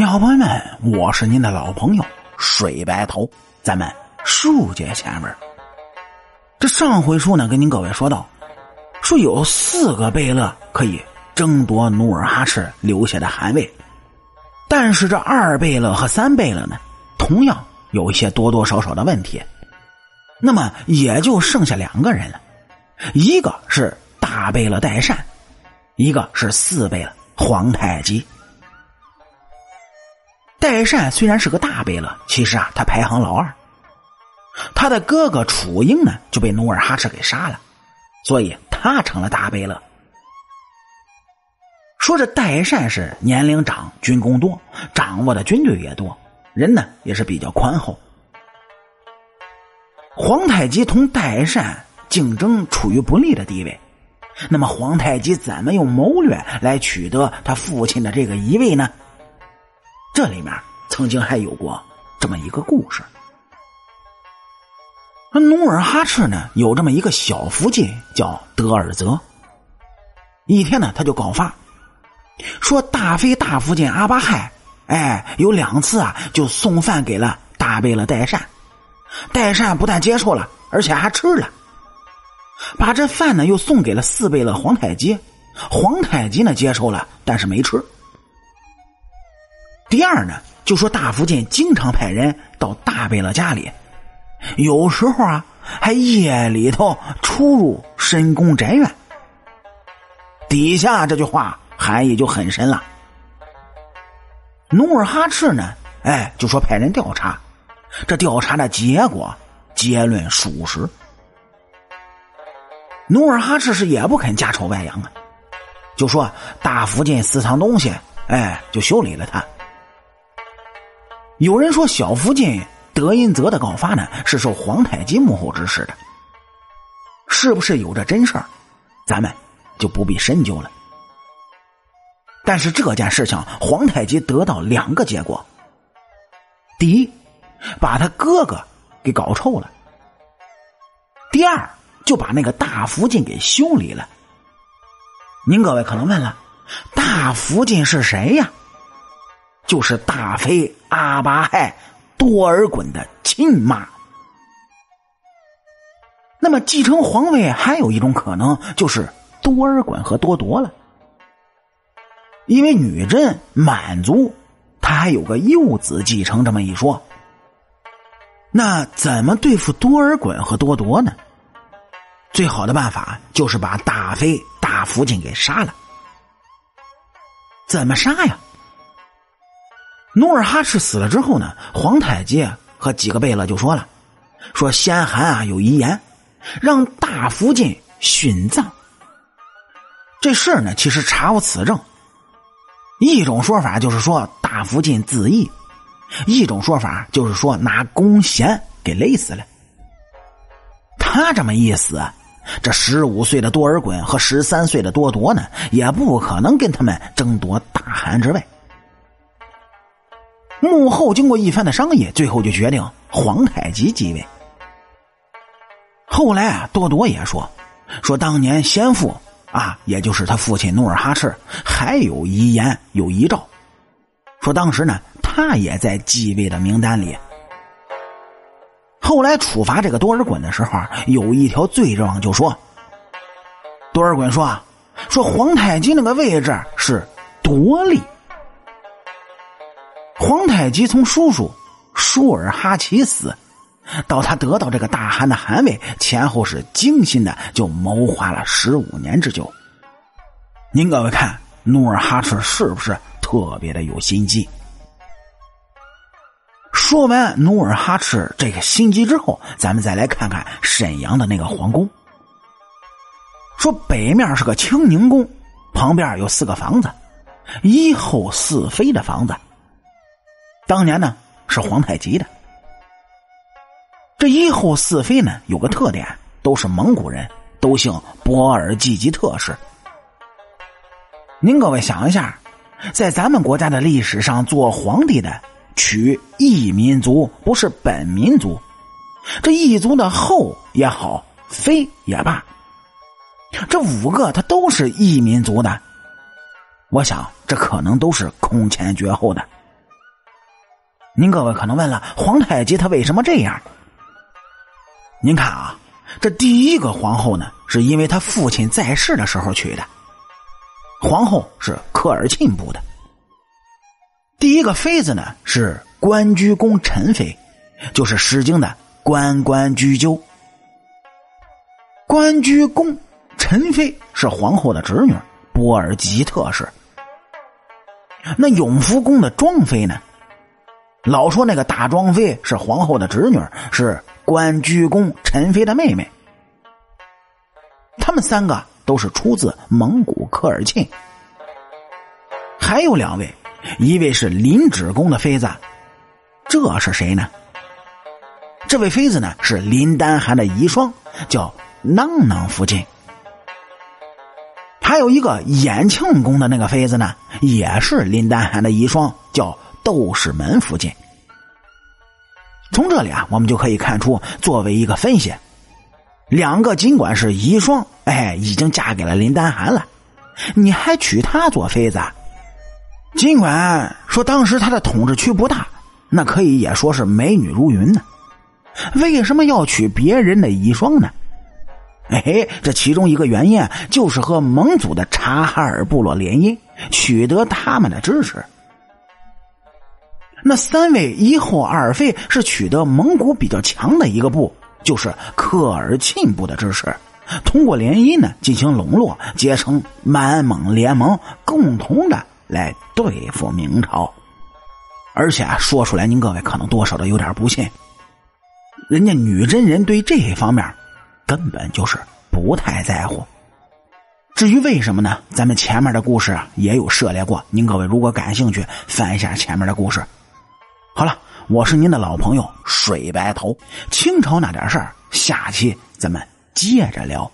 你好，朋友们，我是您的老朋友水白头，咱们书接前文。这上回书呢，跟您各位说到，说有四个贝勒可以争夺努尔哈赤留下的汗位，但是这二贝勒和三贝勒呢，同样有一些多多少少的问题。那么也就剩下两个人了，一个是大贝勒代善，一个是四贝勒皇太极。代善虽然是个大贝勒，其实啊，他排行老二。他的哥哥楚英呢，就被努尔哈赤给杀了，所以他成了大贝勒。说这代善是年龄长、军功多，掌握的军队也多，人呢也是比较宽厚。皇太极同代善竞争处于不利的地位，那么皇太极怎么用谋略来取得他父亲的这个遗位呢？这里面曾经还有过这么一个故事。那努尔哈赤呢，有这么一个小福晋叫德尔泽。一天呢，他就告发说，大妃大福晋阿巴亥，哎，有两次啊，就送饭给了大贝勒代善。代善不但接受了，而且还吃了。把这饭呢又送给了四贝勒皇太极，皇太极呢接受了，但是没吃。第二呢，就说大福晋经常派人到大贝勒家里，有时候啊还夜里头出入深宫宅院。底下这句话含义就很深了。努尔哈赤呢，哎，就说派人调查。这调查的结果，结论属实。努尔哈赤是也不肯家丑外扬啊，就说大福晋私藏东西，哎，就修理了他。有人说小福晋德音泽的告发呢，是受皇太极幕后指使的，是不是有这真事儿？咱们就不必深究了。但是这件事情，皇太极得到两个结果：第一，把他哥哥给搞臭了；第二，就把那个大福晋给修理了。您各位可能问了，大福晋是谁呀？就是大妃阿巴亥多尔衮的亲妈。那么继承皇位还有一种可能，就是多尔衮和多铎了。因为女真满族，他还有个幼子继承这么一说。那怎么对付多尔衮和多铎呢？最好的办法就是把大妃大福晋给杀了。怎么杀呀？努尔哈赤死了之后呢，皇太极和几个贝勒就说了：“说先汗啊有遗言，让大福晋殉葬。这事儿呢，其实查无此证。一种说法就是说大福晋自缢，一种说法就是说拿弓弦给勒死了。他这么一死，这十五岁的多尔衮和十三岁的多铎呢，也不可能跟他们争夺大汗之位。”幕后经过一番的商议，最后就决定皇太极继位。后来啊，多铎也说，说当年先父啊，也就是他父亲努尔哈赤，还有遗言有遗诏，说当时呢，他也在继位的名单里。后来处罚这个多尔衮的时候，有一条罪状，就说，多尔衮说啊，说皇太极那个位置是夺利。皇太极从叔叔舒尔哈齐死，到他得到这个大汗的汗位，前后是精心的就谋划了十五年之久。您各位看，努尔哈赤是不是特别的有心机？说完努尔哈赤这个心机之后，咱们再来看看沈阳的那个皇宫。说北面是个清宁宫，旁边有四个房子，一后四妃的房子。当年呢是皇太极的，这一后四妃呢有个特点，都是蒙古人，都姓博尔济吉特氏。您各位想一下，在咱们国家的历史上做皇帝的娶异民族不是本民族，这异族的后也好，妃也罢，这五个他都是异民族的，我想这可能都是空前绝后的。您各位可能问了，皇太极他为什么这样？您看啊，这第一个皇后呢，是因为他父亲在世的时候娶的，皇后是科尔沁部的。第一个妃子呢是关雎宫陈妃，就是《诗经》的“关关雎鸠”。关雎宫陈妃是皇后的侄女，波尔吉特氏。那永福宫的庄妃呢？老说那个大庄妃是皇后的侄女，是关雎宫陈妃的妹妹。他们三个都是出自蒙古科尔沁，还有两位。一位是林止宫的妃子，这是谁呢？这位妃子呢是林丹汗的遗孀，叫囊囊福晋。还有一个延庆宫的那个妃子呢，也是林丹汗的遗孀，叫窦氏门附近。从这里啊，我们就可以看出，作为一个分析，两个尽管是遗孀，哎，已经嫁给了林丹汗了，你还娶她做妃子？尽管说当时他的统治区不大，那可以也说是美女如云呢。为什么要娶别人的遗孀呢？哎，这其中一个原因就是和蒙祖的察哈尔部落联姻，取得他们的支持。那三位一后二妃是取得蒙古比较强的一个部，就是科尔沁部的支持，通过联姻呢进行笼络，结成满蒙联盟，共同的。来对付明朝，而且啊说出来，您各位可能多少都有点不信。人家女真人对这方面根本就是不太在乎。至于为什么呢？咱们前面的故事啊也有涉猎过。您各位如果感兴趣，翻一下前面的故事。好了，我是您的老朋友水白头。清朝那点事儿，下期咱们接着聊。